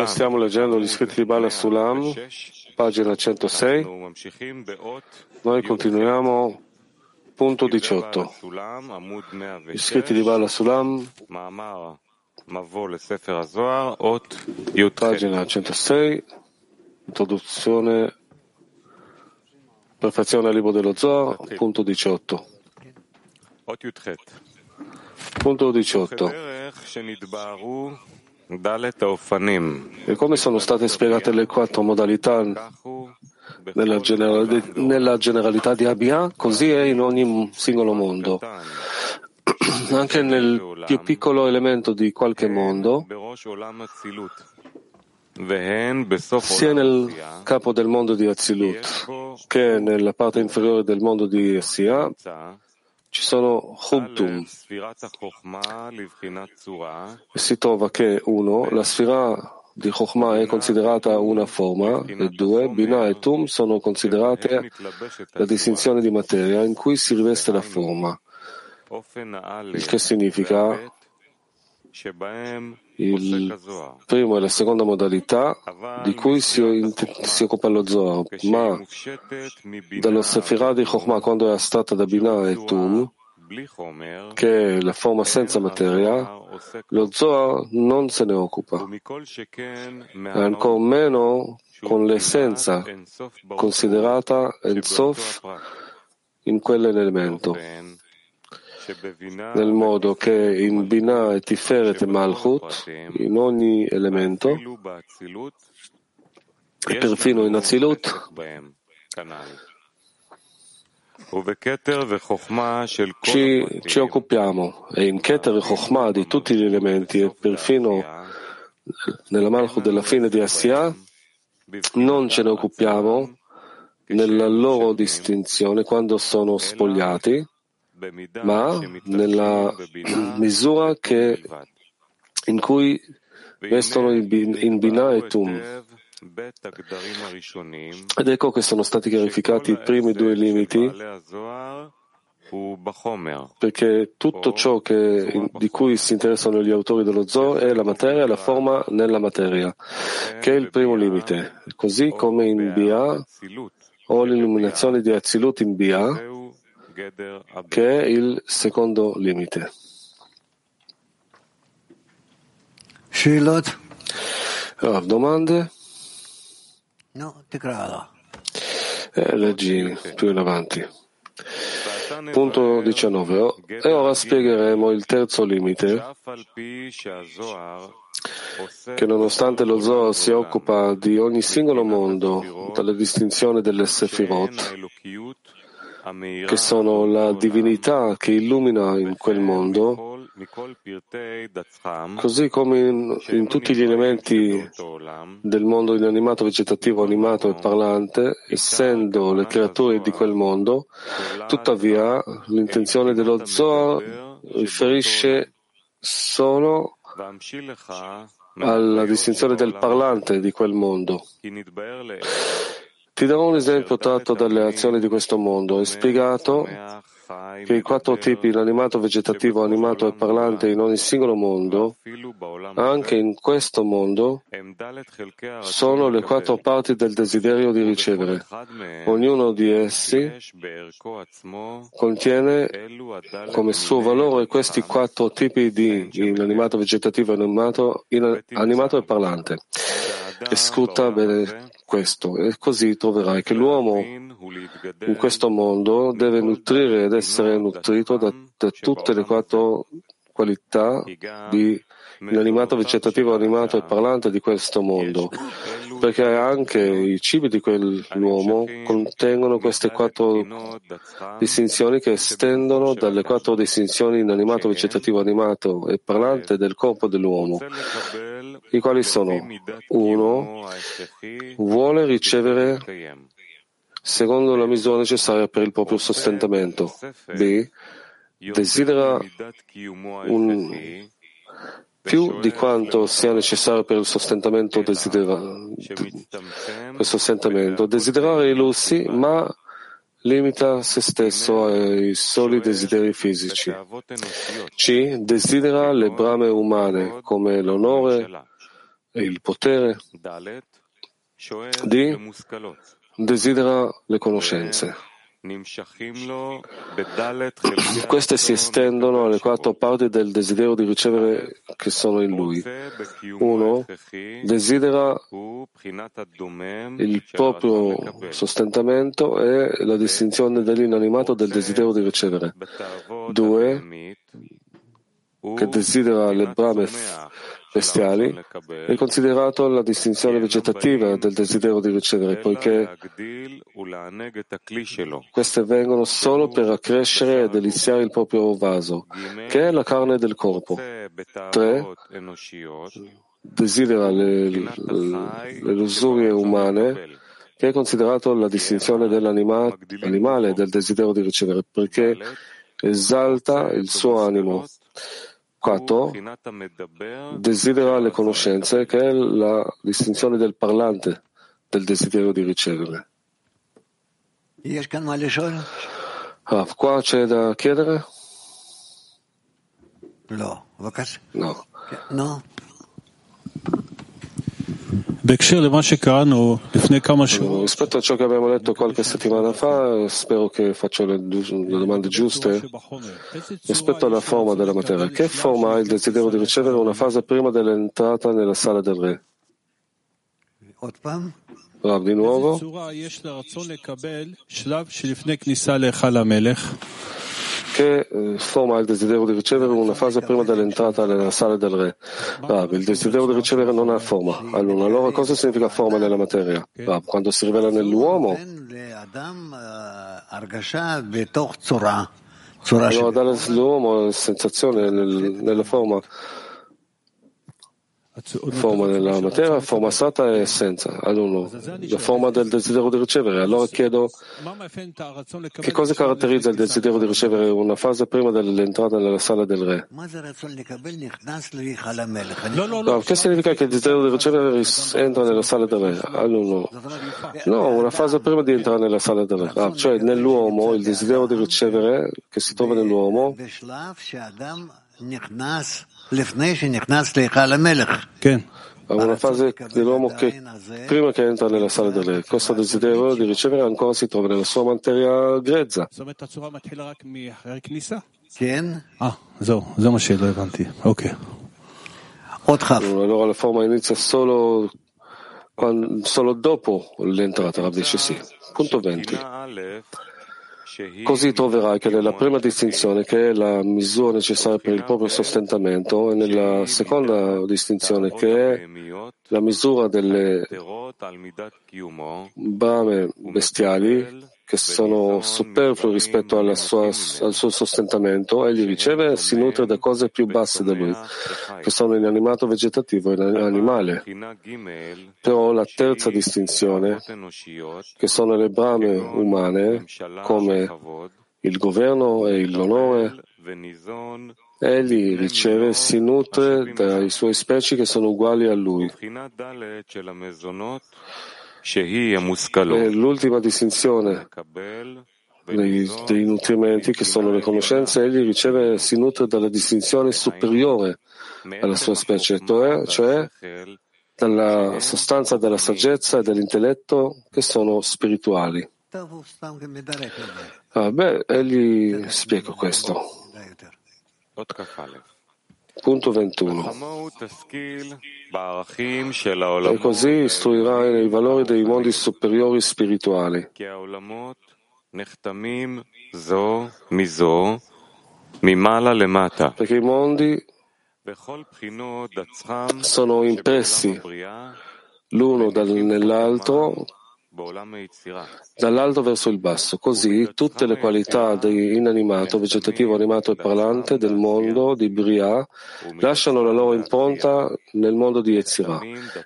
Noi stiamo leggendo gli scritti di Bala Sulam, pagina 106. Noi continuiamo, punto 18. Gli scritti di Bala Sulam, pagina 106, introduzione, perfezione al libro dello Zohar, punto 18. Punto 18. E come sono state spiegate le quattro modalità nella, generali- nella generalità di Abia, così è in ogni singolo mondo. Anche nel più piccolo elemento di qualche mondo, sia nel capo del mondo di Azilut che nella parte inferiore del mondo di Essia, ci sono Chubtum. Si trova che uno, la sfera di Chokhmah è considerata una forma e due, Binah e Tum sono considerate la distinzione di materia in cui si riveste la forma, il che significa il primo e la seconda modalità di cui si, si occupa lo Zohar, ma dallo Sefirah di Chokhmah, quando è astratta da Binah e Tum, che è la forma senza materia, lo Zohar non se ne occupa, ancora meno con l'essenza considerata Ensof in quell'elemento nel modo che in Binah e Tiferet e Malchut, in ogni elemento, e perfino in Azilut, ci, ci occupiamo e in Keter e Chokhmah di tutti gli elementi e perfino nella Malchut della fine di Assia non ce ne occupiamo nella loro distinzione quando sono spogliati ma nella misura che, in cui vestono in Binah e Tum. Ed ecco che sono stati chiarificati i primi due limiti perché tutto ciò che, di cui si interessano gli autori dello zoo è la materia la forma nella materia, che è il primo limite, così come in Bia o l'illuminazione di Azilut in Bia, che è il secondo limite. Rav, domande? No, ti credo. Eh, leggi più in avanti. Punto 19. E ora spiegheremo il terzo limite che nonostante lo Zohar si occupa di ogni singolo mondo, dalla distinzione delle Sefirot, che sono la divinità che illumina in quel mondo, così come in, in, tutti gli elementi del mondo inanimato, vegetativo, animato e parlante, essendo le creature di quel mondo, tuttavia l'intenzione dello Zohar riferisce solo alla distinzione del parlante di quel mondo. Ti darò un esempio tratto dalle azioni di questo mondo. È spiegato che i quattro tipi, l'animato, vegetativo, animato e parlante in ogni singolo mondo, anche in questo mondo, sono le quattro parti del desiderio di ricevere. Ognuno di essi contiene come suo valore questi quattro tipi di inanimato, vegetativo, animato, animato e parlante. E scruta bene questo e così troverai che l'uomo in questo mondo deve nutrire ed essere nutrito da, da tutte le quattro qualità di inanimato, vegetativo, animato e parlante di questo mondo, perché anche i cibi di quell'uomo contengono queste quattro distinzioni che estendono dalle quattro distinzioni inanimato, vegetativo, animato e parlante del corpo dell'uomo, i quali sono uno vuole ricevere secondo la misura necessaria per il proprio sostentamento. B. Desidera un, più di quanto sia necessario per il sostentamento, desidera, per sostentamento. Desiderare i lussi, ma limita se stesso ai soli desideri fisici. C. Desidera le brame umane come l'onore e il potere. D. Desidera le conoscenze. Queste si estendono alle quattro parti del desiderio di ricevere che sono in lui. Uno desidera il proprio sostentamento e la distinzione dell'inanimato del desiderio di ricevere. Due, che desidera le brame bestiali, è considerato la distinzione vegetativa del desiderio di ricevere, poiché queste vengono solo per accrescere e deliziare il proprio vaso, che è la carne del corpo. 3. Desidera le, le lusurie umane, che è considerato la distinzione dell'animale e del desiderio di ricevere, perché esalta il suo animo. 4. Desidera le conoscenze, che è la distinzione del parlante, del desiderio di ricevere. Ah, qua c'è da chiedere? No. No. Rispetto a ciò che abbiamo letto qualche settimana fa, spero che faccio le, le domande giuste. Rispetto alla forma della materia, che forma ha il desiderio di ricevere una fase prima dell'entrata nella sala del re? Rav, di nuovo. Che eh, forma il desiderio di ricevere una fase prima dell'entrata nella sala del re. Rav, il desiderio di ricevere non ha forma. Allora, allora cosa significa forma nella materia? Rav, quando si rivela nell'uomo, allora dà all'uomo sensazione nel, nella forma forma della materia, forma stata e essenza all'uno, la forma del desiderio di ricevere. Allora chiedo che cosa caratterizza il desiderio di ricevere una fase prima dell'entrata nella sala del re? No, che significa che il desiderio di ricevere entra nella sala del re? All'uno. No, una fase prima di entrare nella sala del re. Ah, cioè nell'uomo, il desiderio di ricevere che si trova nell'uomo una fase dell'uomo che prima che entra nella sala del re, questo desiderio di ricevere ancora si trova nella sua materia grezza. Allora la forma inizia solo, quando, solo dopo l'entrata, Rabbi dice sì. Punto 20. Così troverai che nella prima distinzione, che è la misura necessaria per il proprio sostentamento, e nella seconda distinzione, che è la misura delle brame bestiali, che sono superflui rispetto sua, al suo sostentamento, egli riceve e si nutre da cose più basse da lui, che sono inanimato vegetativo e animale. Però la terza distinzione, che sono le brame umane, come il governo e l'onore, egli riceve e si nutre dai suoi specie che sono uguali a lui. E l'ultima distinzione dei, dei, nutrimenti, che sono le conoscenze, egli riceve si nutre dalla distinzione superiore alla sua specie, cioè, cioè dalla sostanza della saggezza e dell'intelletto che sono spirituali. Ah, beh, egli spiega questo. Punto 21. E così istruirai nei valori dei mondi superiori spirituali. Perché i mondi sono impressi l'uno nell'altro dall'alto verso il basso. Così tutte le qualità di inanimato, vegetativo, animato e parlante del mondo di Bria lasciano la loro impronta nel mondo di Yetzirah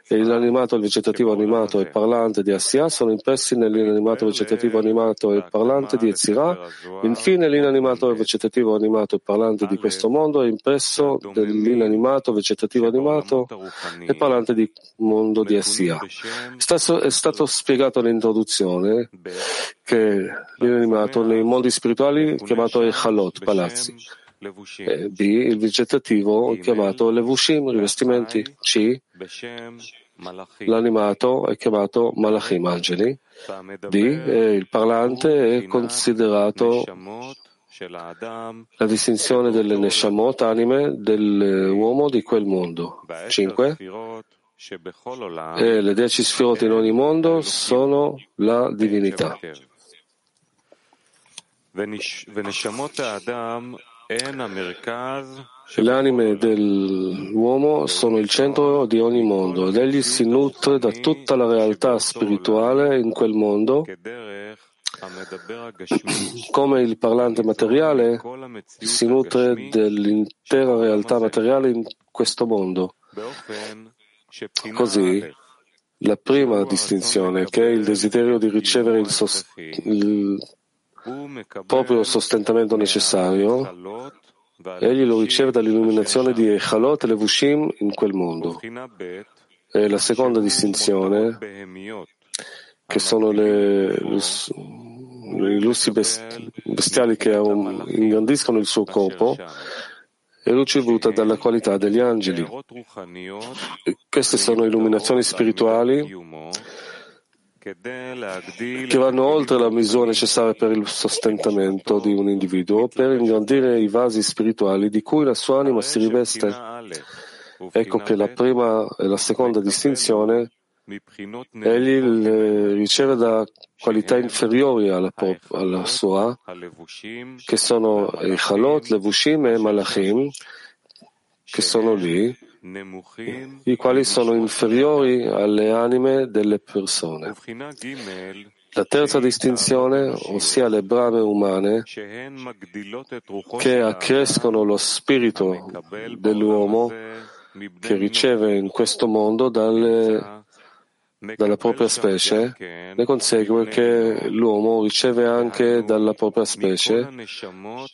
e l'inanimato, il vegetativo animato e parlante di Assia sono impressi nell'inanimato, vegetativo, animato e parlante di Yetzirah. Infine l'inanimato, vegetativo, animato e parlante di questo mondo è impresso nell'inanimato, vegetativo, animato e parlante di mondo di Assia. È stato spiegato spiegato nell'introduzione che l'inanimato nei mondi spirituali chiamato Echalot, palazzi. B, il vegetativo chiamato Levushim, rivestimenti. C, l'animato è chiamato Malachim, angeli. D, il parlante è considerato la distinzione delle Neshamot, anime dell'uomo di quel mondo. 5. E le dieci sfirot in ogni mondo sono la divinità. Le anime dell'uomo sono il centro di ogni mondo ed egli si nutre da tutta la realtà spirituale in quel mondo come il parlante materiale si nutre dell'intera realtà materiale in questo mondo. Così, la prima distinzione, che è il desiderio di ricevere il, sost- il proprio sostentamento necessario, egli lo riceve dall'illuminazione di Echalot e Levushim in quel mondo. E la seconda distinzione, che sono le, i lussi bestiali che ingrandiscono il suo corpo, è ricevuta dalla qualità degli angeli. Queste sono illuminazioni spirituali che vanno oltre la misura necessaria per il sostentamento di un individuo per ingrandire i vasi spirituali di cui la sua anima si riveste. Ecco che la prima e la seconda distinzione egli riceve da qualità inferiori alla, alla sua, che sono i Chalot, Levushim e Malachim, che sono lì, i quali sono inferiori alle anime delle persone. La terza distinzione, ossia le brame umane, che accrescono lo spirito dell'uomo che riceve in questo mondo dalle dalla propria specie, ne consegue che l'uomo riceve anche dalla propria specie,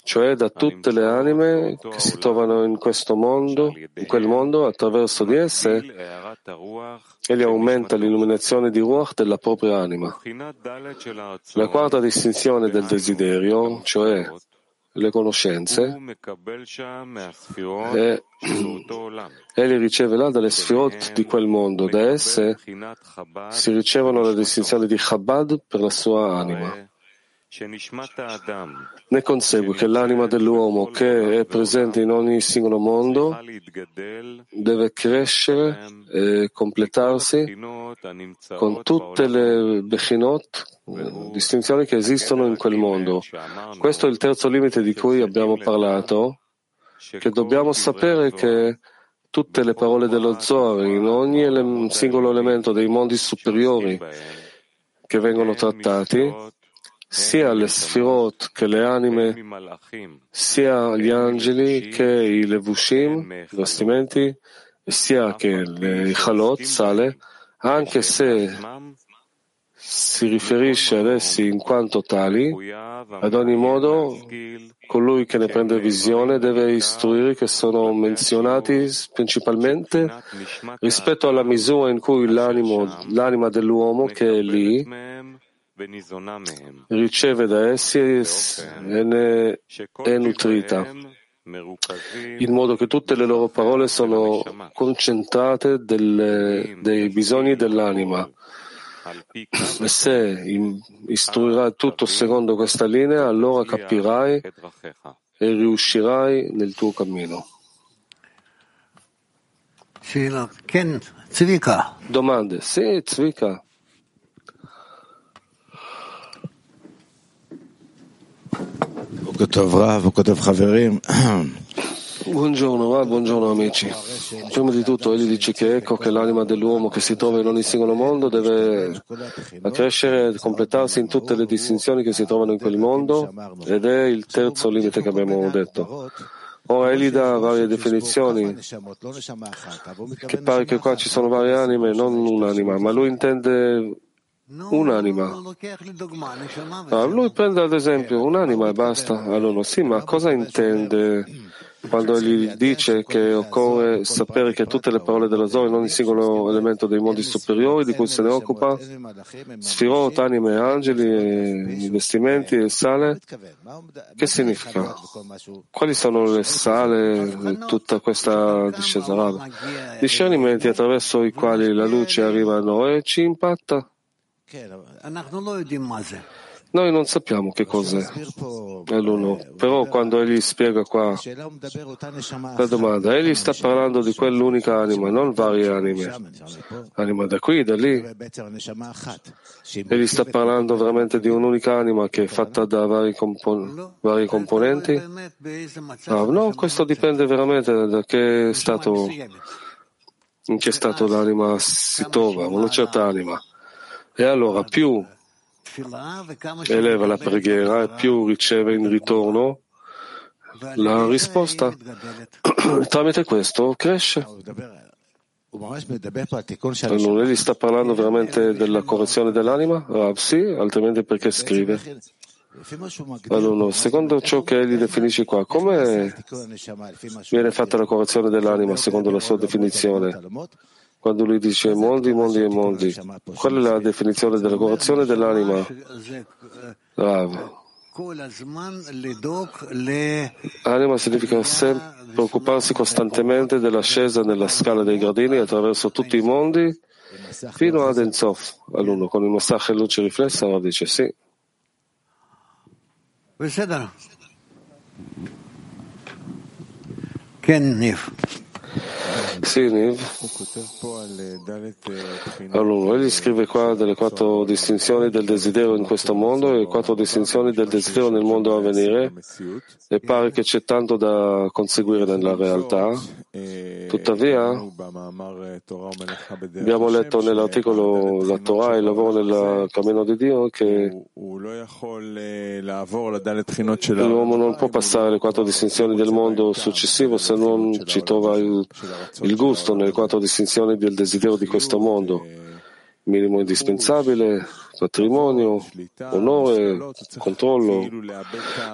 cioè da tutte le anime che si trovano in questo mondo, in quel mondo, attraverso di esse, egli aumenta l'illuminazione di Ruach della propria anima. La quarta distinzione del desiderio, cioè le conoscenze e egli riceve là dalle sfirot di quel mondo. Da esse si ricevono le distinzioni di Chabad per la sua anima. Ne consegue che l'anima dell'uomo che è presente in ogni singolo mondo deve crescere e completarsi con tutte le Bechinot, distinzioni che esistono in quel mondo. Questo è il terzo limite di cui abbiamo parlato, che dobbiamo sapere che tutte le parole dello Zohar in ogni ele- singolo elemento dei mondi superiori che vengono trattati sia le sfirot che le anime, sia gli angeli che i levushim, i vestimenti, sia che le chalot, sale, anche se si riferisce ad essi in quanto tali, ad ogni modo colui che ne prende visione deve istruire che sono menzionati principalmente rispetto alla misura in cui l'anima dell'uomo che è lì riceve da essi e ne è nutrita, in modo che tutte le loro parole sono concentrate delle, dei bisogni dell'anima. E se istruirai tutto secondo questa linea, allora capirai e riuscirai nel tuo cammino. Domande? Sì, Zvika. Buongiorno, ah, buongiorno amici. Prima di tutto egli dice che ecco che l'anima dell'uomo che si trova in ogni singolo mondo deve crescere completarsi in tutte le distinzioni che si trovano in quel mondo ed è il terzo limite che abbiamo detto. Ora egli dà varie definizioni, che pare che qua ci sono varie anime, non un'anima, ma lui intende un'anima. Ah, lui prende ad esempio un'anima e basta. Allora, sì, ma cosa intende quando egli dice che occorre sapere che tutte le parole dello Zohar in ogni singolo elemento dei mondi superiori di cui se ne occupa, sfirot, anime, angeli, vestimenti e sale, che significa? Quali sono le sale di tutta questa discesa? Discernimenti attraverso i quali la luce arriva a noi e ci impatta? Noi non sappiamo che cos'è, l'uno, però quando egli spiega qua la domanda, egli sta parlando di quell'unica anima, non varie anime, anima da qui, da lì. Egli sta parlando veramente di un'unica anima che è fatta da vari, compon- vari componenti? No, no, questo dipende veramente da che stato, in che stato l'anima si trova, una certa anima. E allora più eleva la preghiera e più riceve in ritorno la risposta. Tramite questo cresce. Non egli sta parlando veramente della correzione dell'anima? Ah, sì, altrimenti perché scrive? Allora, secondo ciò che egli definisce qua, come viene fatta la correzione dell'anima secondo la sua definizione? Quando lui dice mondi, mondi e mondi. Qual è la definizione della correzione dell'anima? Rav. Anima significa sempre preoccuparsi costantemente dell'ascesa nella scala dei gradini attraverso tutti i mondi fino ad Enzof, all'uno. Con il massaggio e luce riflessa, Rav dice sì. Ken Nif. Sì, Niv. Allora, egli scrive qua delle quattro distinzioni del desiderio in questo mondo e quattro distinzioni del desiderio nel mondo a venire e pare che c'è tanto da conseguire nella realtà. Tuttavia, abbiamo letto nell'articolo La Torah e il lavoro nel cammino di Dio che l'uomo non può passare le quattro distinzioni del mondo successivo se non ci trova il il gusto nelle quattro distinzioni del desiderio di questo mondo, minimo indispensabile, patrimonio, onore, controllo,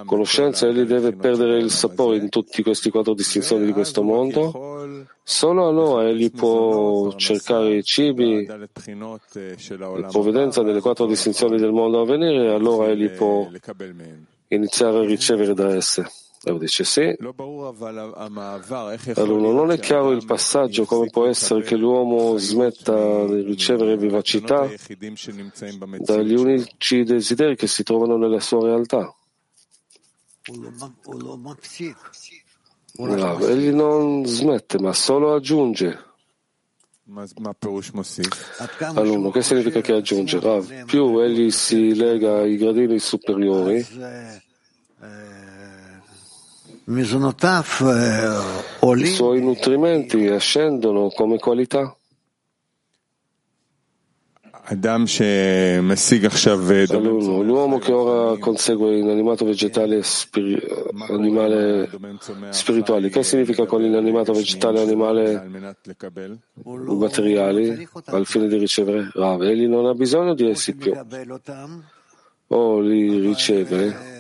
conoscenza, egli deve perdere il sapore in tutte queste quattro distinzioni di questo mondo. Solo allora egli può cercare i cibi, la provvidenza delle quattro distinzioni del mondo a venire e allora egli può iniziare a ricevere da esse. Rav dice sì. Allora, non è chiaro il passaggio, come può essere che l'uomo smetta di ricevere vivacità dagli unici desideri che si trovano nella sua realtà. Rav, egli non smette, ma solo aggiunge. Allora, che significa che aggiunge? Rav, più egli si lega ai gradini superiori, i suoi nutrimenti ascendono come qualità. l'uomo che ora consegue inanimato vegetale spiri, animale spirituale, che significa con l'inanimato vegetale animale materiali al fine di ricevere Rav? Egli non ha bisogno di essi più, o li riceve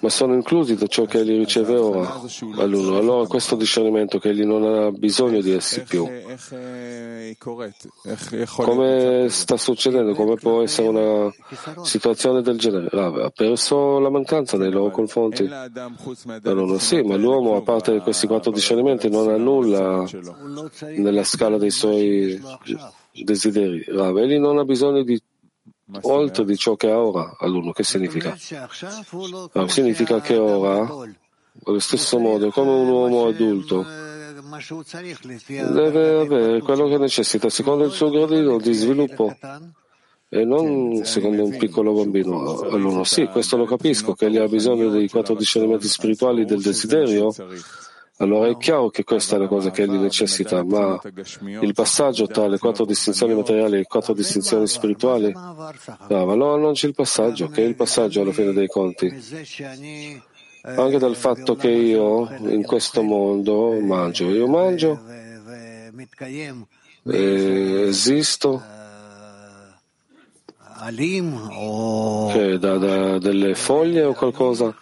ma sono inclusi da ciò che egli riceve ora all'uno. Allora questo discernimento che egli non ha bisogno di essi più. Come sta succedendo? Come può essere una situazione del genere? ha perso la mancanza nei loro confronti. Allora sì, ma l'uomo, a parte questi quattro discernimenti, non ha nulla nella scala dei suoi desideri. Rav, egli non ha bisogno di oltre di ciò che ha ora all'uno. Che significa? Significa che ora, allo stesso modo, come un uomo adulto, deve avere quello che necessita secondo il suo gradino di sviluppo e non secondo un piccolo bambino all'uno. Sì, questo lo capisco, che egli ha bisogno dei quattro discernimenti spirituali del desiderio allora è chiaro che questa è la cosa che egli necessita, ma il passaggio tra le quattro distinzioni materiali e le quattro distinzioni spirituali, no, allora non c'è il passaggio, che è il passaggio alla fine dei conti. Anche dal fatto che io in questo mondo mangio, io mangio, esisto Che da, da delle foglie o qualcosa?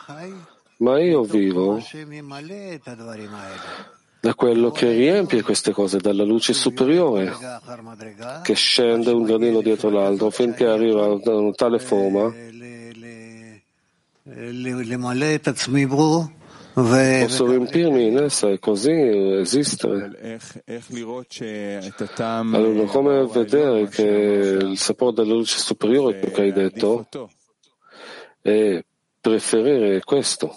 Ma io vivo da quello che riempie queste cose, dalla luce superiore, che scende un gradino dietro l'altro finché arriva a una tale forma. Posso riempirmi? in essa e così esistere. Allora, come vedere che il sapore della luce superiore, che hai detto, è preferire questo.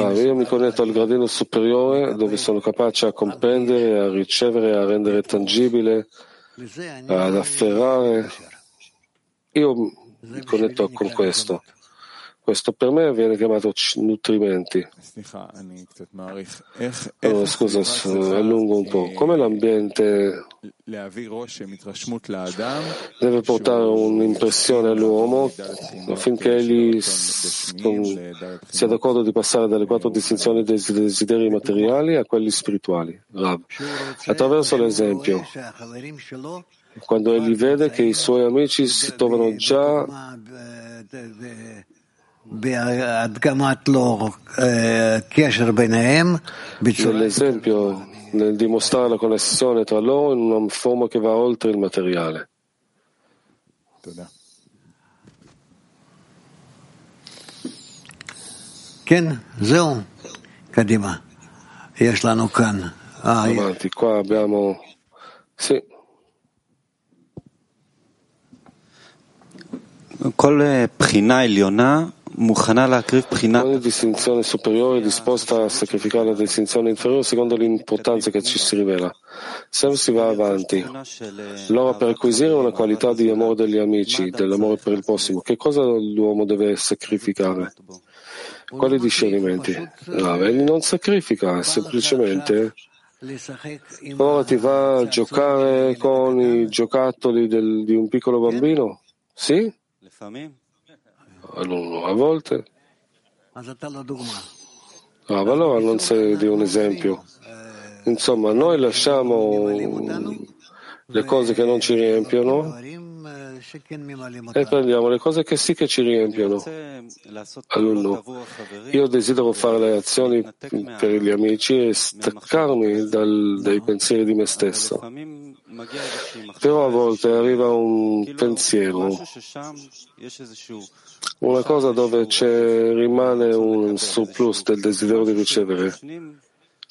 Allora, io mi connetto al gradino superiore dove sono capace a comprendere, a ricevere, a rendere tangibile, ad afferrare. Io mi connetto con questo. Questo per me viene chiamato nutrimenti. Allora, scusa, allungo un po'. Come l'ambiente deve portare un'impressione all'uomo affinché egli sia d'accordo di passare dalle quattro distinzioni dei desideri materiali a quelli spirituali. Rav. Attraverso l'esempio, quando egli vede che i suoi amici si trovano già Nell'esempio, nel dimostrare la connessione tra loro in una forma che va oltre il materiale. Avanti, qua abbiamo... Sì. כל בחינה עליונה Ogni distinzione superiore è disposta a sacrificare la distinzione inferiore secondo l'importanza che ci si rivela. Se si va avanti, allora per acquisire una qualità di amore degli amici, dell'amore per il prossimo, che cosa l'uomo deve sacrificare? Quali discernimenti? No, egli non sacrifica, semplicemente ora ti va a giocare con i giocattoli del, di un piccolo bambino? Sì? A volte. Ah, allora non sei di un esempio. Insomma, noi lasciamo le cose che non ci riempiono e prendiamo le cose che sì che ci riempiono. Alunno, io desidero fare le azioni per gli amici e staccarmi dal, dai pensieri di me stesso. Però a volte arriva un pensiero, una cosa dove rimane un surplus del desiderio di ricevere,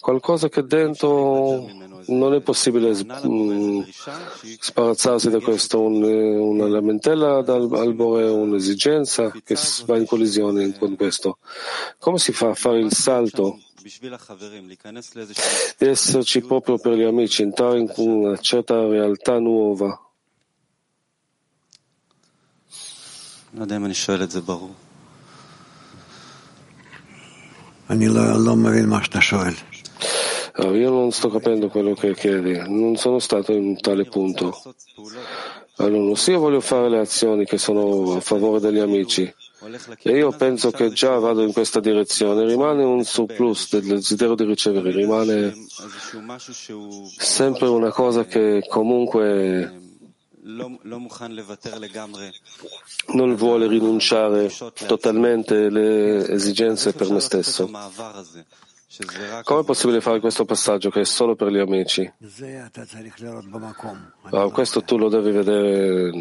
qualcosa che dentro non è possibile mm, sparazzarsi da questo, un, una lamentela dal, al Bore, un'esigenza che va in collisione con questo. Come si fa a fare il salto? Di esserci proprio per gli amici, entrare in una certa realtà nuova. Non so se אני זה ברור. אני לא, לא מבין מה שאתה שואל. No, io non sto capendo quello che chiedi, non sono stato in tale punto. Allora, se io voglio fare le azioni che sono a favore degli amici e io penso che già vado in questa direzione, rimane un surplus del desiderio di ricevere, rimane sempre una cosa che comunque non vuole rinunciare totalmente alle esigenze per me stesso. Come è possibile fare questo passaggio che è solo per gli amici? Ah, questo tu lo devi vedere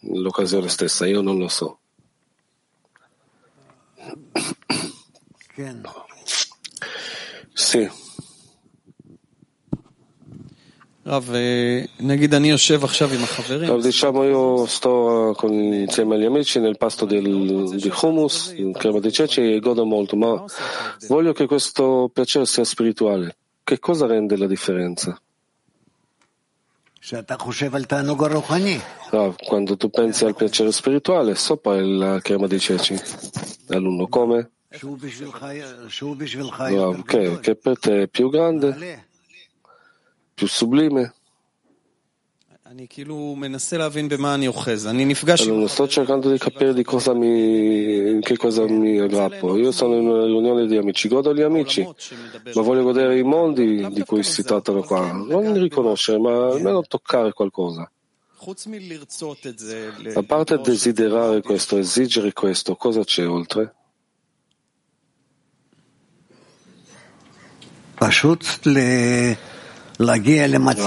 l'occasione stessa, io non lo so. Sì. Diciamo io sto con, insieme agli amici nel pasto del, di hummus, in crema di ceci e godo molto, ma voglio che questo piacere sia spirituale. Che cosa rende la differenza? Ah, quando tu pensi al piacere spirituale, sopra la crema di ceci. L'alunno come? Ah, che, che per te è più grande? Più sublime? Allora, sto cercando di capire di cosa mi, che cosa mi aggrappo. Io sono in una riunione di amici, godo gli amici, ma voglio godere i mondi di cui si trattano qua. Non riconoscere, ma almeno toccare qualcosa. A parte desiderare questo, esigere questo, cosa c'è oltre?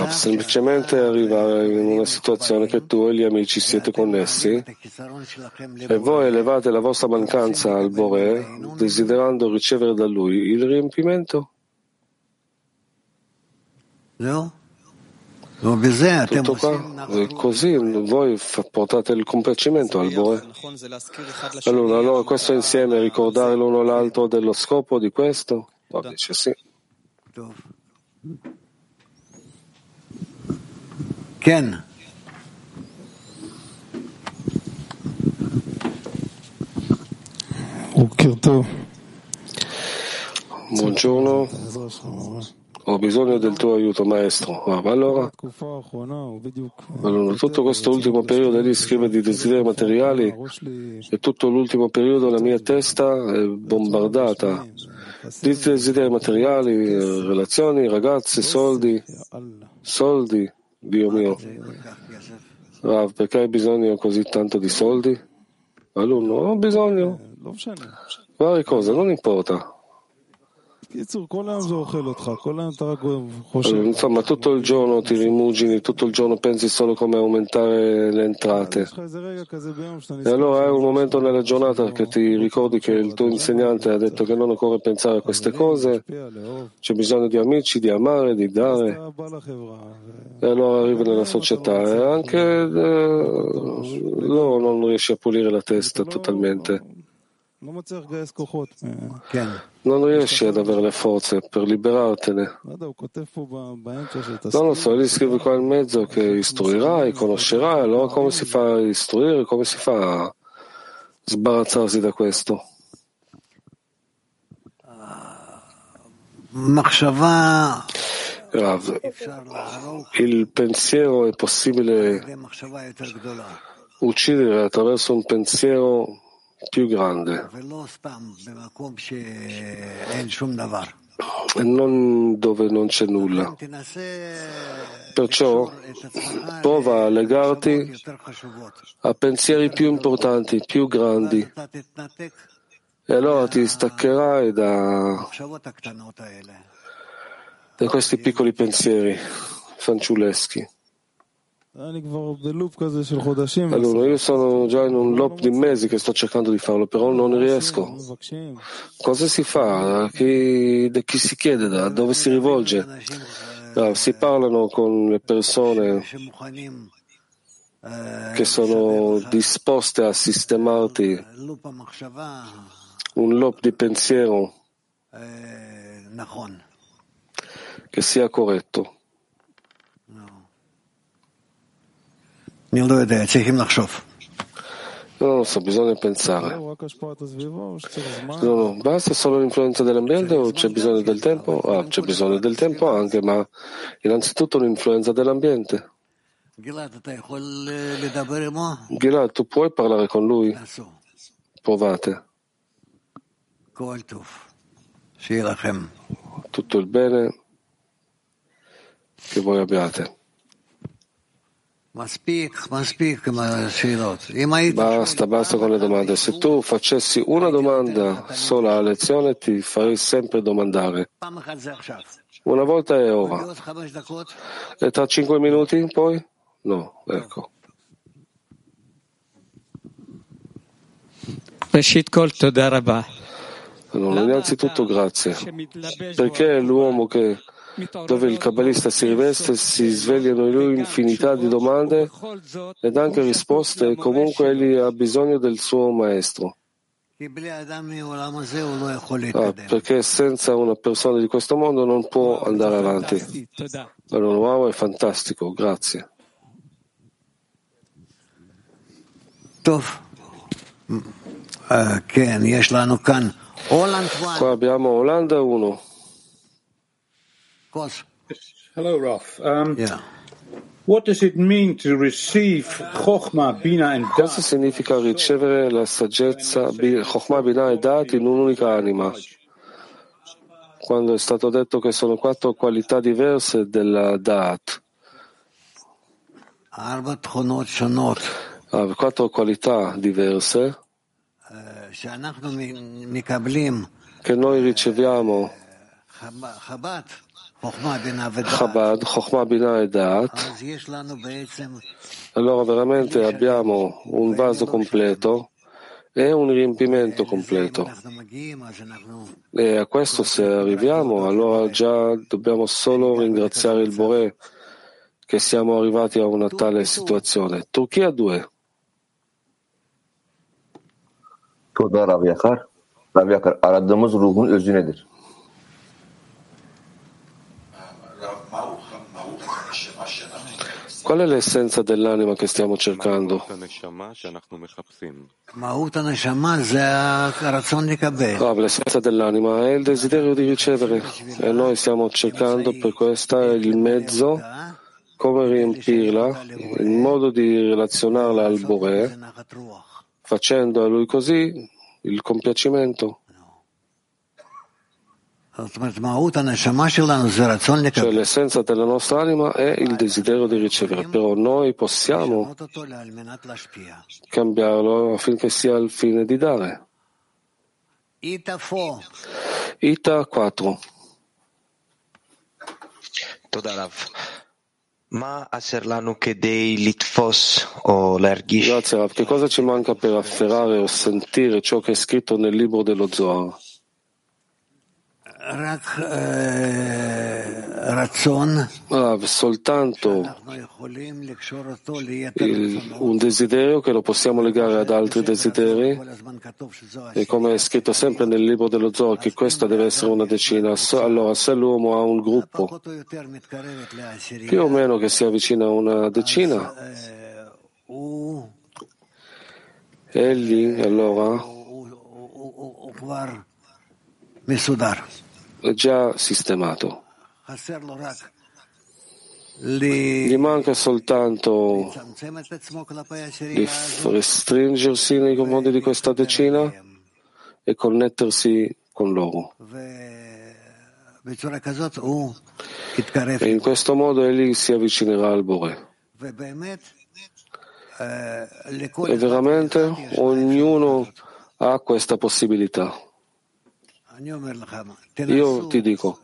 No, semplicemente arrivare in una situazione che tu e gli amici siete connessi e voi elevate la vostra mancanza al Bore desiderando ricevere da lui il riempimento? Tutto qua? E così voi portate il compiacimento al Bore? Allora, allora questo insieme, ricordare l'uno l'altro dello scopo di questo? No, dice sì. Buongiorno, ho bisogno del tuo aiuto maestro. Allora, allora tutto questo ultimo periodo lì scrive di desideri materiali e tutto l'ultimo periodo la mia testa è bombardata di desideri materiali, eh, relazioni, ragazzi, soldi, soldi. Dio mio. Rav, perché hai bisogno così tanto di soldi? Alunno, ho bisogno. Varie cose, non importa. Insomma, tutto il giorno ti rimugini, tutto il giorno pensi solo come aumentare le entrate. E allora è un momento nella giornata che ti ricordi che il tuo insegnante ha detto che non occorre pensare a queste cose, c'è bisogno di amici, di amare, di dare. E allora arrivi nella società e anche eh, loro non riesci a pulire la testa totalmente. Non riesci ad avere le forze per liberartene. Non lo so, gli scrive qua in mezzo che istruirai, conoscerai, allora come si fa a istruire, come si fa a sbarazzarsi da questo? Rav, il pensiero è possibile. uccidere attraverso un pensiero più grande non dove non c'è nulla. Perciò prova a legarti a pensieri più importanti, più grandi e allora ti staccherai da, da questi piccoli pensieri fanciulleschi. Allora, io sono già in un loop di mesi che sto cercando di farlo, però non riesco. Cosa si fa? Chi, chi si chiede? Da dove si rivolge? No, si parlano con le persone che sono disposte a sistemarti un loop di pensiero che sia corretto. Non lo so, bisogna pensare. No, no, basta solo l'influenza dell'ambiente o c'è bisogno del tempo? Ah, c'è bisogno del tempo anche, ma innanzitutto l'influenza dell'ambiente. Gilad, tu puoi parlare con lui? Provate. Tutto il bene che voi abbiate. Basta, basta con le domande. Se tu facessi una domanda sola a lezione, ti farei sempre domandare. Una volta è ora. E tra cinque minuti poi? No, ecco. Allora, innanzitutto grazie. Perché l'uomo che dove il kabbalista si riveste, si svegliano in lui infinità di domande ed anche risposte e comunque egli ha bisogno del suo maestro. Ah, perché senza una persona di questo mondo non può andare avanti. Allora, wow, è fantastico, grazie. Qua abbiamo Olanda 1. Kos. Hello, Raf. Um, Yeah. Cosa significa ricevere la saggezza, Chokhmah, Binah e Dat in un'unica anima? Quando è stato detto che sono quattro qualità diverse della Dat. Ah, quattro qualità diverse che noi riceviamo Chabad, Chokhmah, Binah e Da'at, allora veramente abbiamo un vaso completo e un riempimento completo. E a questo se arriviamo, allora già dobbiamo solo ringraziare il Bore che siamo arrivati a una tale situazione. Turchia 2. Toda Rav Yakar. Rav Yakar, aradığımız ruhun özü nedir? Qual è l'essenza dell'anima che stiamo cercando? Ah, l'essenza dell'anima è il desiderio di ricevere e noi stiamo cercando per questo il mezzo come riempirla, il modo di relazionarla al Bore, facendo a lui così il compiacimento. Cioè l'essenza della nostra anima è il desiderio di ricevere, però noi possiamo cambiarlo affinché sia il fine di dare. Ita 4. Grazie Rav. Che cosa ci manca per afferrare o sentire ciò che è scritto nel libro dello Zohar? Ah, soltanto il, un desiderio che lo possiamo legare ad altri desideri. E come è scritto sempre nel libro dello Zohar che questa deve essere una decina. Allora se l'uomo ha un gruppo più o meno che si avvicina a una decina. Egli allora già sistemato. Gli manca soltanto di restringersi nei confronti di questa decina e connettersi con loro. E in questo modo egli si avvicinerà al Bore. E veramente ognuno ha questa possibilità. Io ti dico,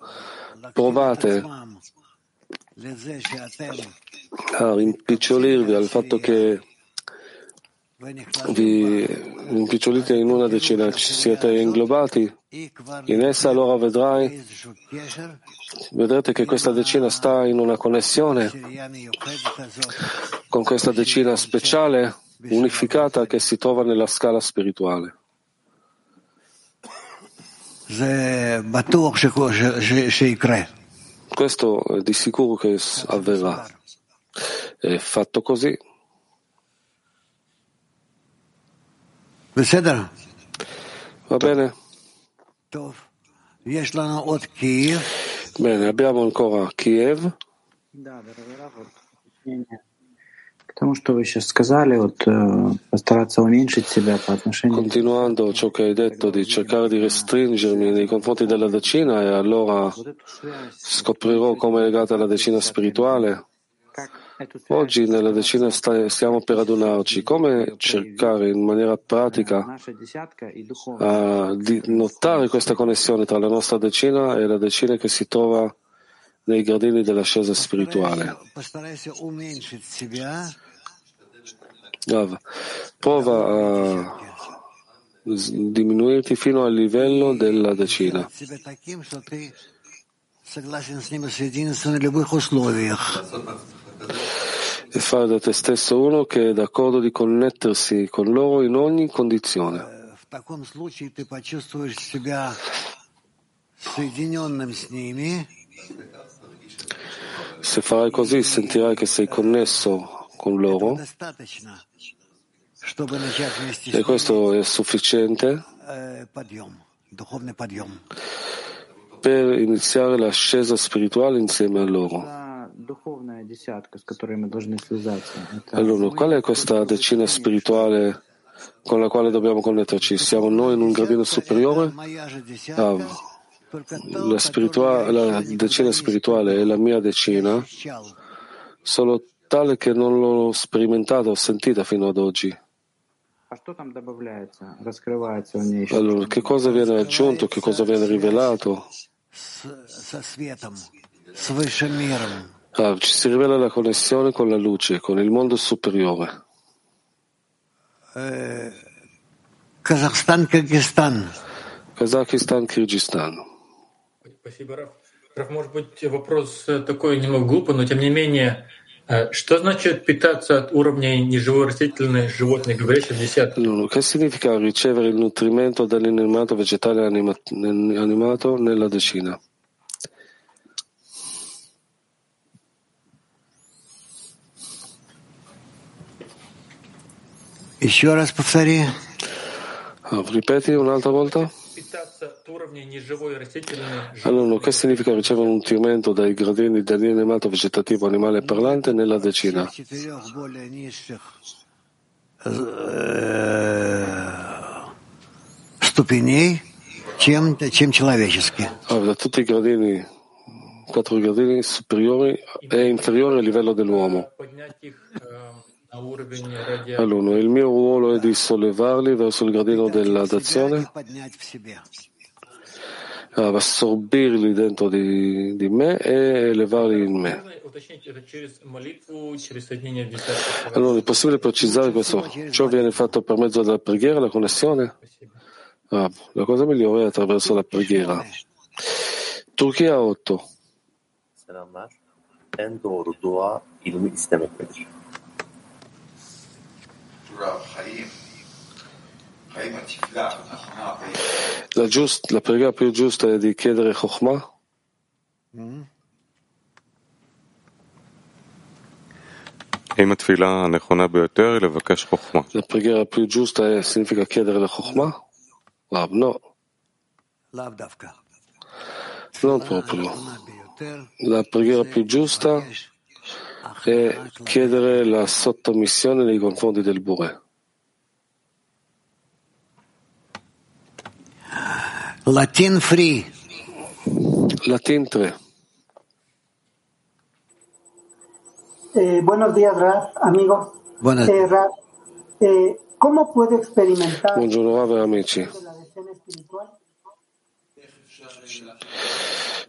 provate a rimpicciolirvi al fatto che vi rimpicciolite in una decina, siete inglobati? In essa, allora vedrai, vedrete che questa decina sta in una connessione con questa decina speciale, unificata, che si trova nella scala spirituale. Questo è di sicuro che avverrà. È fatto così. Va bene? Bene, abbiamo ancora Kiev. Continuando ciò che hai detto di cercare di restringermi nei confronti della decina e allora scoprirò come è legata alla decina spirituale. Oggi nella decina stiamo per adunarci. Come cercare in maniera pratica uh, di notare questa connessione tra la nostra decina e la decina che si trova nei gradini dell'ascesa spirituale? Rav, prova a diminuirti fino al livello della decina. E fare da te stesso uno che è d'accordo di connettersi con loro in ogni condizione. Se farai così sentirai che sei connesso con loro e questo è sufficiente per iniziare l'ascesa spirituale insieme a loro. Allora, qual è questa decina spirituale con la quale dobbiamo connetterci? Siamo noi in un gradino superiore? Ah, la, spiritua- la decena spirituale è la mia decina, solo tale che non l'ho sperimentata o sentita fino ad oggi. Allora, che cosa viene aggiunto, che cosa viene rivelato? Ah, ci si rivela la connessione con la luce, con il mondo superiore. Kazakhstan-Kyrgyzstan. Спасибо, Раф. Раф, может быть, вопрос такой немного глупый, но тем не менее, что значит питаться от уровня неживой растительной животной, говорящей в десятке? Allora, che significa ricevere il nutrimento dall'animato vegetale anima- animato nella decina? Еще раз повтори. Ripeti un'altra volta? Allora, che significa ricevere un nutrimento dai gradini dell'animato vegetativo animale parlante nella decina? Четырех более низших э, ступеней, чем, чем человеческие. Ah, da tutti i gradini, quattro gradini superiori e inferiori al livello dell'uomo. поднять их э, на уровень радиации. Allora, il mio ruolo è di sollevarli verso il gradino Себя dell'adazione, assorbirli dentro di, di me e elevarli in me. Allora, è possibile precisare questo? Ciò viene fatto per mezzo della preghiera, la connessione? Ah, la cosa migliore è attraverso la preghiera. Turchia 8. Rav Hayim. La, giusta, la, preghiera più giusta è di chiedere Chokhmah? La preghiera più giusta è, significa chiedere la Chokhmah? Rab, no. Non proprio. La preghiera più giusta è chiedere la sottomissione nei confronti del Bure. Latin free. Latin 3. Eh, buenos días, Raf, amigo. Buenas. Eh, Raf, eh, ¿cómo puedo experimentar Buongiorno Rav e amici.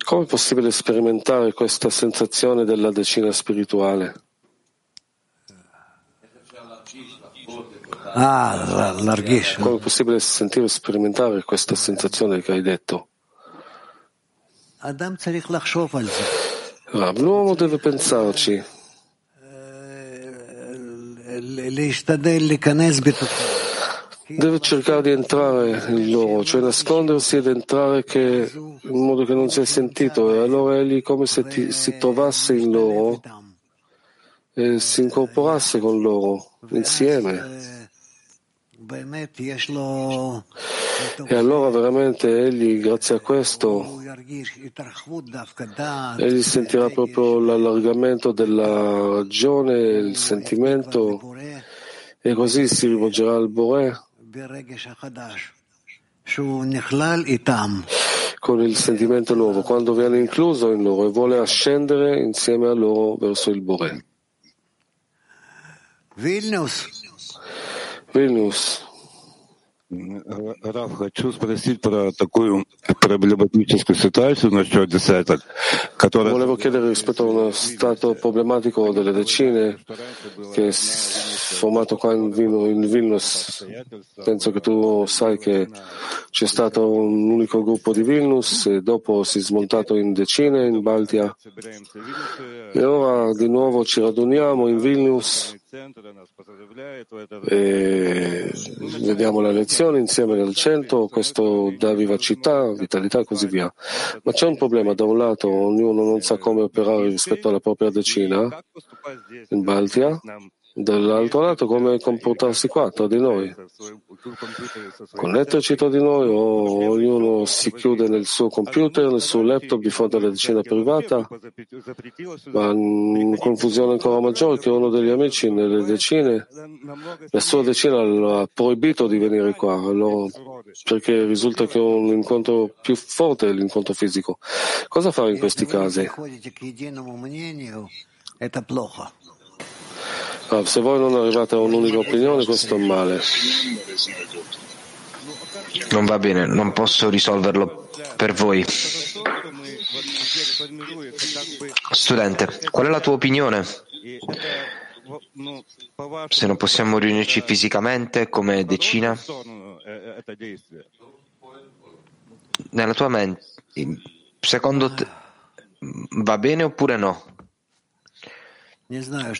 Come è possibile sperimentare questa sensazione della decina spirituale? Ah, larghissimo. Come è possibile sentire e sperimentare questa sensazione che hai detto? Ah, l'uomo deve pensarci. Deve cercare di entrare in loro, cioè nascondersi ed entrare che, in modo che non si è sentito, e allora egli come se ti, si trovasse in loro e si incorporasse con loro insieme. E allora veramente egli, grazie a questo, egli sentirà proprio l'allargamento della ragione, il sentimento, e così si rivolgerà al Bore con il sentimento nuovo, quando viene incluso in loro e vuole ascendere insieme a loro verso il Bore. Vilnius. Vilnius, Раф, хочу спросить про такую проблематическую ситуацию насчет десяток, которая... volevo chiedere rispetto a uno stato problematico delle decine che è formato qua in, Vino- in Vilnius. Penso che tu sai che c'è stato un unico gruppo di Vilnius e dopo si è smontato in decine in Baltia. E ora di nuovo ci raduniamo in Vilnius e vediamo la lezione insieme nel centro, questo dà vivacità, vitalità e così via. Ma c'è un problema, da un lato ognuno non sa come operare rispetto alla propria decina in Baltia Dall'altro lato, come comportarsi qua tra di noi? Connetterci tra di noi o ognuno si chiude nel suo computer, nel suo laptop di fronte alla decina privata? Ma in confusione ancora maggiore che uno degli amici nelle decine, la sua decina ha proibito di venire qua, allora, perché risulta che un incontro più forte è l'incontro fisico. Cosa fare in questi casi? Ah, se voi non arrivate a un'unica opinione, questo è male. Non va bene, non posso risolverlo per voi. Studente, qual è la tua opinione? Se non possiamo riunirci fisicamente come decina? Nella tua mente, secondo te, va bene oppure no?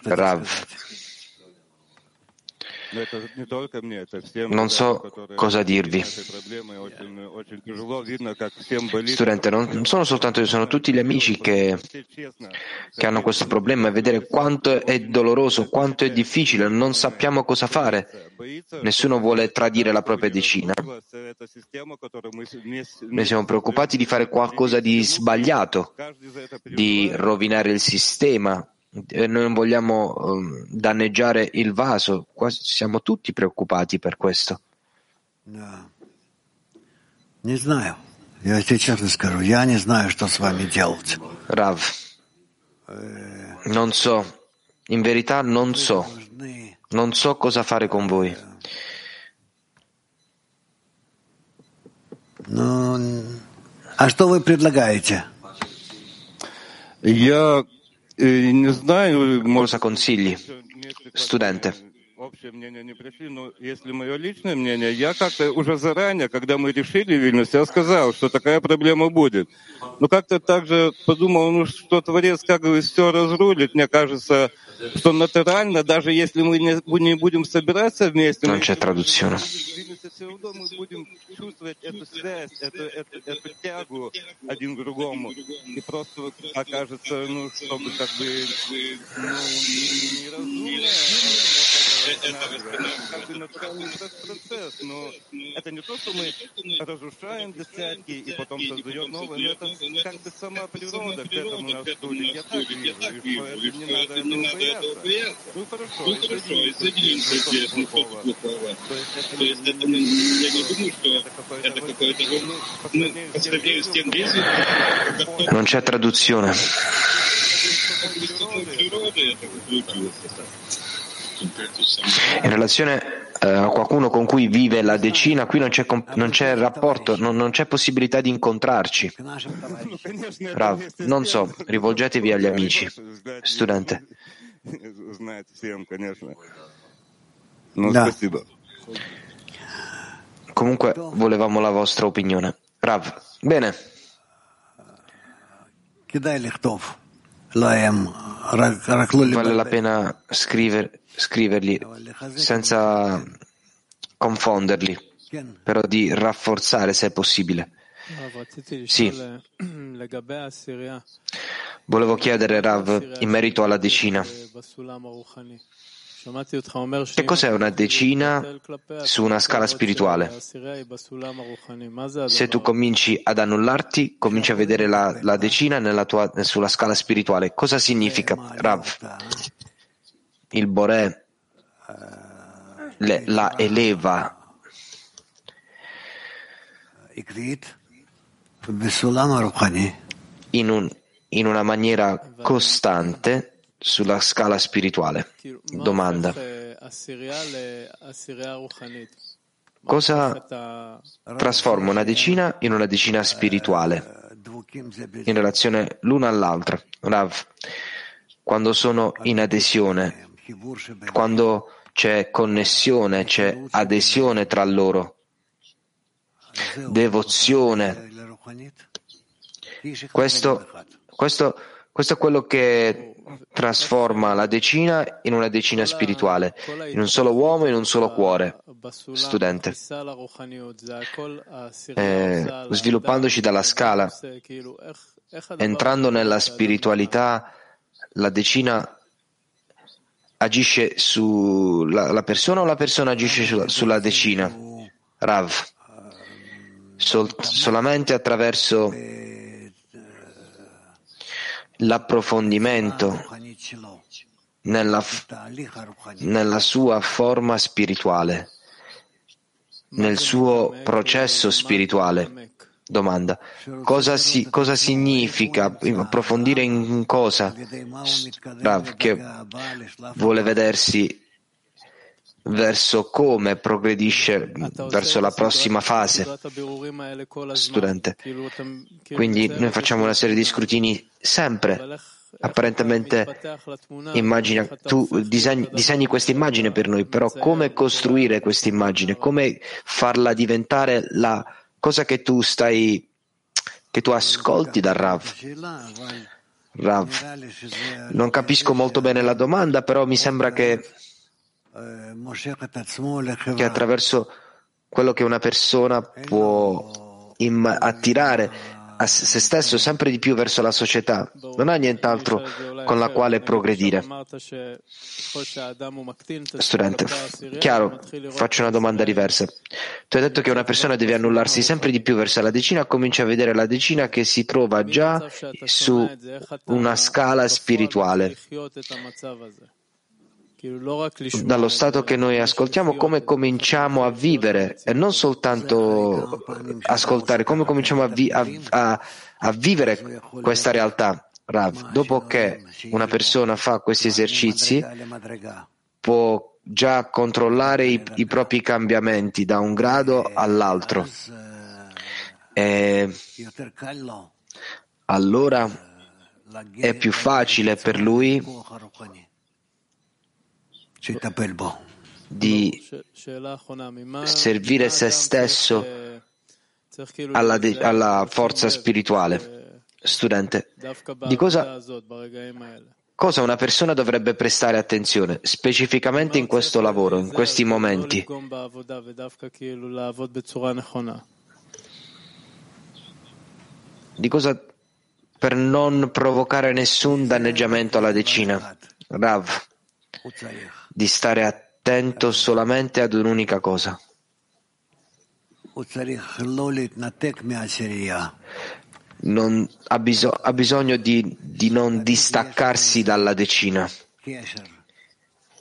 Rav. Non so cosa dirvi. Studente, non sono soltanto io, sono tutti gli amici che, che hanno questo problema e vedere quanto è doloroso, quanto è difficile, non sappiamo cosa fare. Nessuno vuole tradire la propria decina. Noi siamo preoccupati di fare qualcosa di sbagliato, di rovinare il sistema, noi non vogliamo um, danneggiare il vaso, Qua siamo tutti preoccupati per questo. No. Не знаю. Я тебе честно скажу, я не знаю, что с вами делать. Rav, non so, in verità non so, non so cosa fare con voi. Ну, а что вы предлагаете? Я не знаю, Cosa consigli? Studente. общее мнение не пришли, но если мое личное мнение, я как-то уже заранее, когда мы решили Вильнюс, я сказал, что такая проблема будет. Но как-то также подумал, ну что Творец как бы все разрулит. Мне кажется, что натурально, даже если мы не, не будем собираться вместе, traduzione. все равно мы будем чувствовать эту связь, эту, эту, эту тягу один к другому. И просто окажется, ну, чтобы как бы, ну, неразумно, как бы натуральный процесс, но это не то, что мы разрушаем десятки и потом создаем новое, но это как бы сама природа к этому нас судит. Я так вижу, и поэтому не надо этого бояться. Ну хорошо, соединимся здесь, ну что плохого. То есть это я не думаю, что Non c'è traduzione. In relazione a qualcuno con cui vive la decina, qui non c'è, non c'è rapporto, non, non, c'è possibilità di incontrarci. Bravo. Non so, rivolgetevi agli amici. Studente. No. Comunque volevamo la vostra opinione. Rav, bene. Vale la pena scriver, scriverli senza confonderli, però di rafforzare se è possibile. Sì. Volevo chiedere, Rav, in merito alla decina. Che cos'è una decina su una scala spirituale? Se tu cominci ad annullarti, cominci a vedere la, la decina tua, sulla scala spirituale. Cosa significa, Rav? Il Boré le, la eleva in, un, in una maniera costante sulla scala spirituale. Domanda. Cosa trasforma una decina in una decina spirituale in relazione l'una all'altra? Rav, quando sono in adesione, quando c'è connessione, c'è adesione tra loro, devozione. Questo, questo, questo è quello che trasforma la decina in una decina spirituale, in un solo uomo e in un solo cuore. Studente. Eh, sviluppandoci dalla scala, entrando nella spiritualità, la decina agisce sulla la persona o la persona agisce sulla, sulla decina? Rav. Sol, solamente attraverso l'approfondimento nella, nella sua forma spirituale, nel suo processo spirituale. Domanda. Cosa, si, cosa, significa approfondire in cosa? Rav, che vuole vedersi verso come progredisce verso la prossima fase. Studente. Quindi noi facciamo una serie di scrutini sempre. Apparentemente immagina, tu disegni, disegni questa immagine per noi, però come costruire questa immagine? Come farla diventare la cosa che tu stai, che tu ascolti da Rav. Rav, non capisco molto bene la domanda, però mi sembra che, che attraverso quello che una persona può attirare a se stesso sempre di più verso la società, non ha nient'altro con la quale progredire. Studente, chiaro, faccio una domanda diversa. Tu hai detto che una persona deve annullarsi sempre di più verso la decina, comincia a vedere la decina che si trova già su una scala spirituale dallo stato che noi ascoltiamo, come cominciamo a vivere e non soltanto ascoltare, come cominciamo a, vi- a, a, a vivere questa realtà. Rav, dopo che una persona fa questi esercizi, può già controllare i, i propri cambiamenti da un grado all'altro. E allora è più facile per lui di servire se stesso alla, de- alla forza spirituale. Studente, di cosa, cosa una persona dovrebbe prestare attenzione, specificamente in questo lavoro, in questi momenti? Di cosa per non provocare nessun danneggiamento alla decina? Rav di stare attento solamente ad un'unica cosa. Non, ha, bisog- ha, bisogno di, di non distaccarsi dalla decina,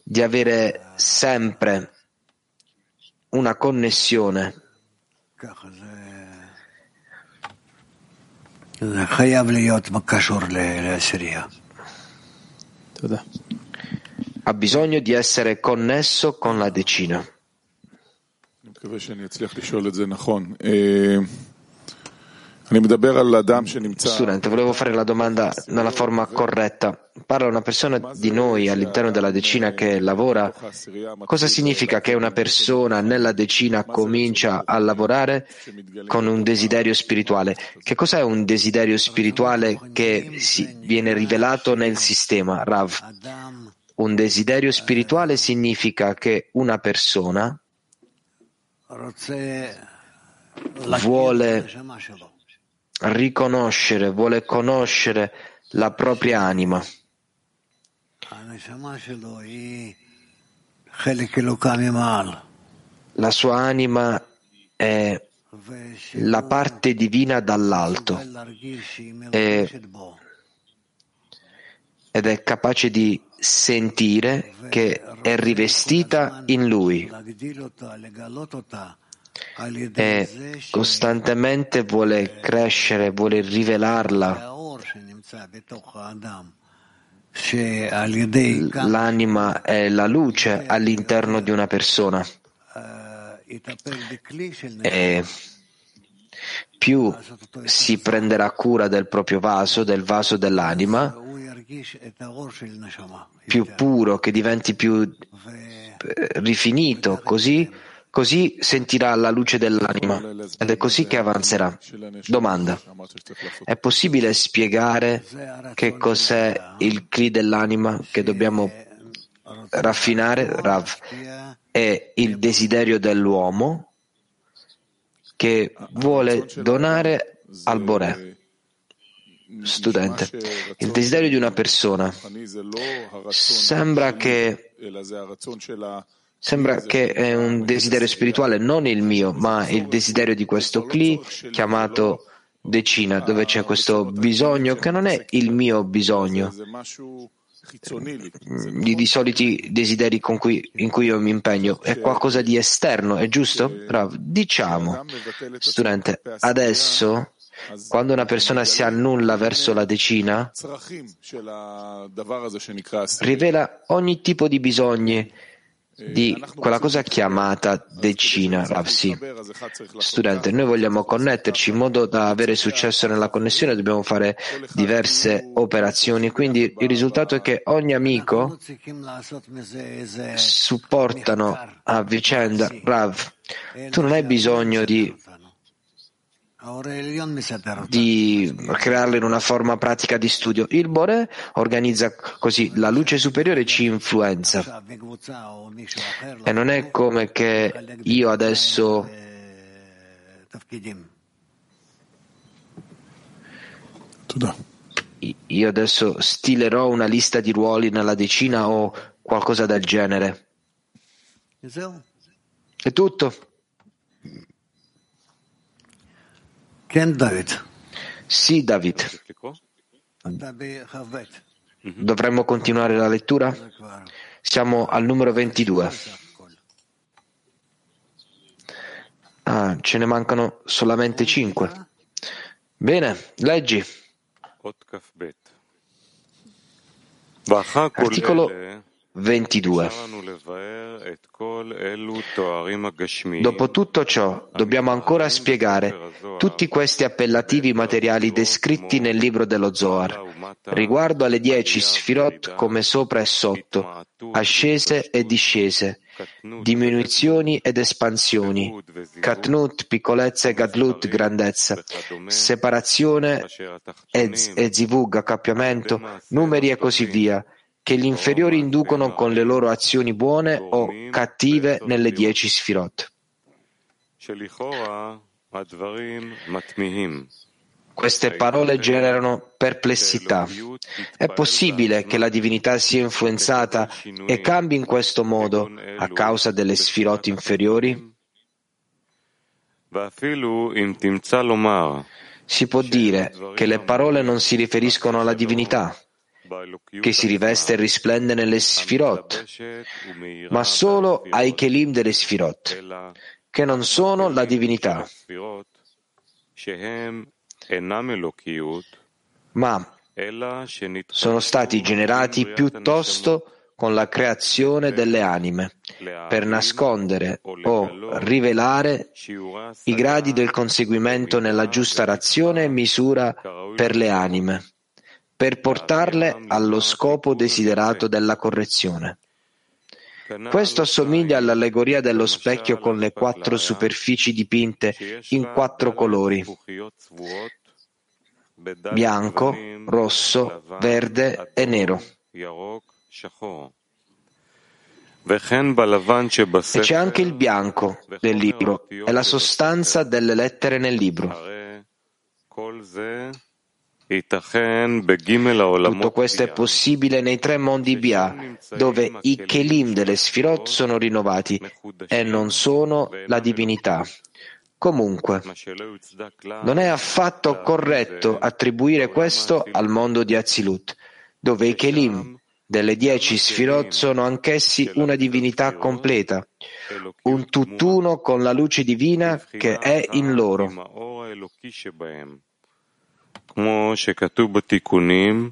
di avere sempre una connessione. Ha bisogno di essere connesso con la decina. Studente, volevo fare la domanda nella forma corretta. Parla una persona di noi all'interno della decina che lavora. Cosa significa che una persona nella decina comincia a lavorare con un desiderio spirituale? Che cos'è un desiderio spirituale che viene rivelato nel sistema, Rav? Un desiderio spirituale significa che una persona vuole riconoscere, vuole conoscere la propria anima. La sua anima è la parte divina dall'alto e, ed è capace di sentire che è rivestita in lui e costantemente vuole crescere, vuole rivelarla. L'anima è la luce all'interno di una persona e più si prenderà cura del proprio vaso, del vaso dell'anima, più puro, che diventi più eh, rifinito, così, così sentirà la luce dell'anima ed è così che avanzerà. Domanda. È possibile spiegare che cos'è il cli dell'anima che dobbiamo raffinare, Rav? È il desiderio dell'uomo che vuole donare al Boré studente, il desiderio di una persona sembra che Sembra che è un desiderio spirituale, non il mio, ma il desiderio di questo Kli chiamato decina, dove c'è questo bisogno che non è il mio bisogno di, di soliti desideri cui, in cui io mi impegno, è qualcosa di esterno, è giusto? Bravo. Diciamo, studente, adesso quando una persona si annulla verso la decina, rivela ogni tipo di bisogni di quella cosa chiamata decina, Ravsi. Studente, noi vogliamo connetterci in modo da avere successo nella connessione, dobbiamo fare diverse operazioni, quindi il risultato è che ogni amico supportano a vicenda, Rav, tu non hai bisogno di di crearlo in una forma pratica di studio. Il Bore organizza così, la luce superiore ci influenza. E non è come che io adesso io adesso stilerò una lista di ruoli nella decina o qualcosa del genere. È tutto. Sì, David. Dovremmo continuare la lettura? Siamo al numero 22. Ah, ce ne mancano solamente 5. Bene, leggi. Articolo 22. Dopo tutto ciò, dobbiamo ancora spiegare tutti questi appellativi materiali descritti nel libro dello Zohar, riguardo alle dieci sfirot come sopra e sotto, ascese e discese, diminuzioni ed espansioni, katnut, piccolezza e gadlut, grandezza, separazione e, e zivug, accappiamento, numeri e così via, che gli inferiori inducono con le loro azioni buone o cattive nelle dieci sfirot. Queste parole generano perplessità. È possibile che la divinità sia influenzata e cambi in questo modo a causa delle sfirot inferiori? Si può dire che le parole non si riferiscono alla divinità, che si riveste e risplende nelle sfirot, ma solo ai kelim delle sfirot, che non sono la divinità, ma sono stati generati piuttosto con la creazione delle anime, per nascondere o rivelare i gradi del conseguimento nella giusta razione e misura per le anime per portarle allo scopo desiderato della correzione. Questo assomiglia all'allegoria dello specchio con le quattro superfici dipinte in quattro colori bianco, rosso, verde e nero. E c'è anche il bianco del libro e la sostanza delle lettere nel libro. Tutto questo è possibile nei tre mondi Bia, dove i Kelim delle Sfirot sono rinnovati e non sono la divinità. Comunque, non è affatto corretto attribuire questo al mondo di Azilut, dove i Kelim delle dieci Sfirot sono anch'essi una divinità completa, un tutt'uno con la luce divina che è in loro. כמו שכתוב בתיקונים,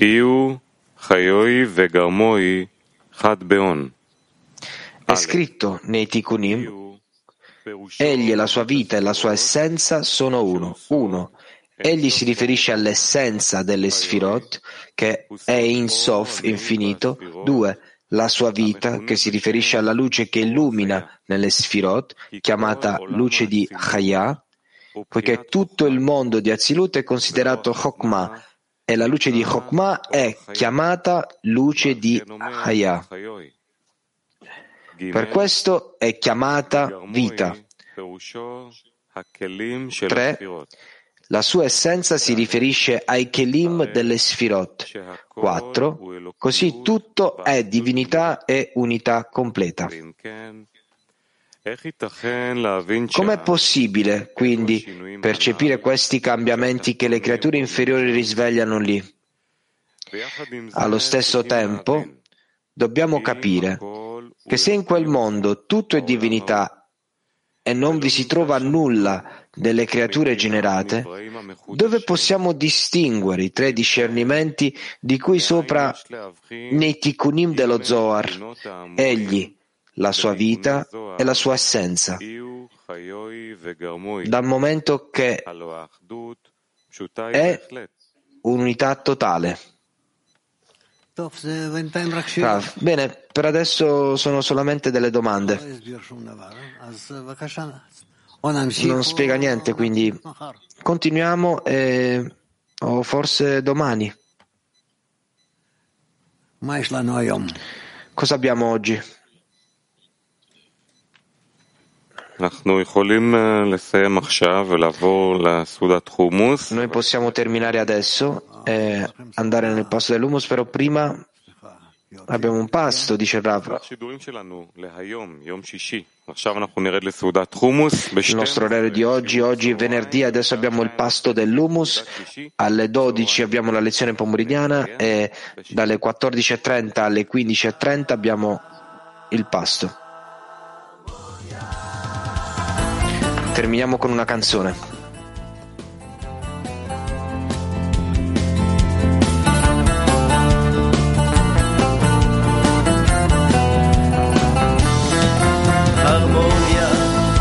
יהיו חיוי וגרמוי חד בהון. È scritto nei Tikkunim, egli e la sua vita e la sua essenza sono uno. Uno, egli si riferisce all'essenza delle Sfirot, che è in Sof, infinito. Due, la sua vita, che si riferisce alla luce che illumina nelle Sfirot, chiamata luce di Chaya, poiché tutto il mondo di Azilut è considerato Chokmah e la luce di Chokmah è chiamata luce di Haya. Per questo è chiamata vita. 3. La sua essenza si riferisce ai Kelim delle Sfirot. 4. Così tutto è divinità e unità completa. Com'è possibile, quindi, percepire questi cambiamenti che le creature inferiori risvegliano lì? Allo stesso tempo, dobbiamo capire che se in quel mondo tutto è divinità e non vi si trova nulla delle creature generate, dove possiamo distinguere i tre discernimenti di cui sopra nei tikkunim dello Zohar, egli, la sua vita e la sua essenza, dal momento che è un'unità totale. Rav, bene, per adesso sono solamente delle domande. Non spiega niente, quindi continuiamo e, o forse domani. Cosa abbiamo oggi? Noi possiamo terminare adesso e andare nel pasto dell'humus, però prima abbiamo un pasto, dice Rav. Il nostro orario di oggi, oggi è venerdì, adesso abbiamo il pasto dell'humus, alle 12 abbiamo la lezione pomeridiana e dalle 14.30 alle 15.30 abbiamo il pasto. Terminiamo con una canzone. הרמוניה,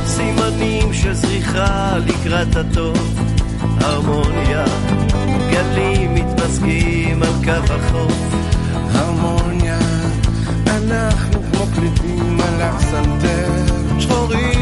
סימנים של זריחה לקראת הטוב. הרמוניה, גלים מתמזגים על קו החוף. הרמוניה, אנחנו כמו קליפים על הפסנתר, שחורים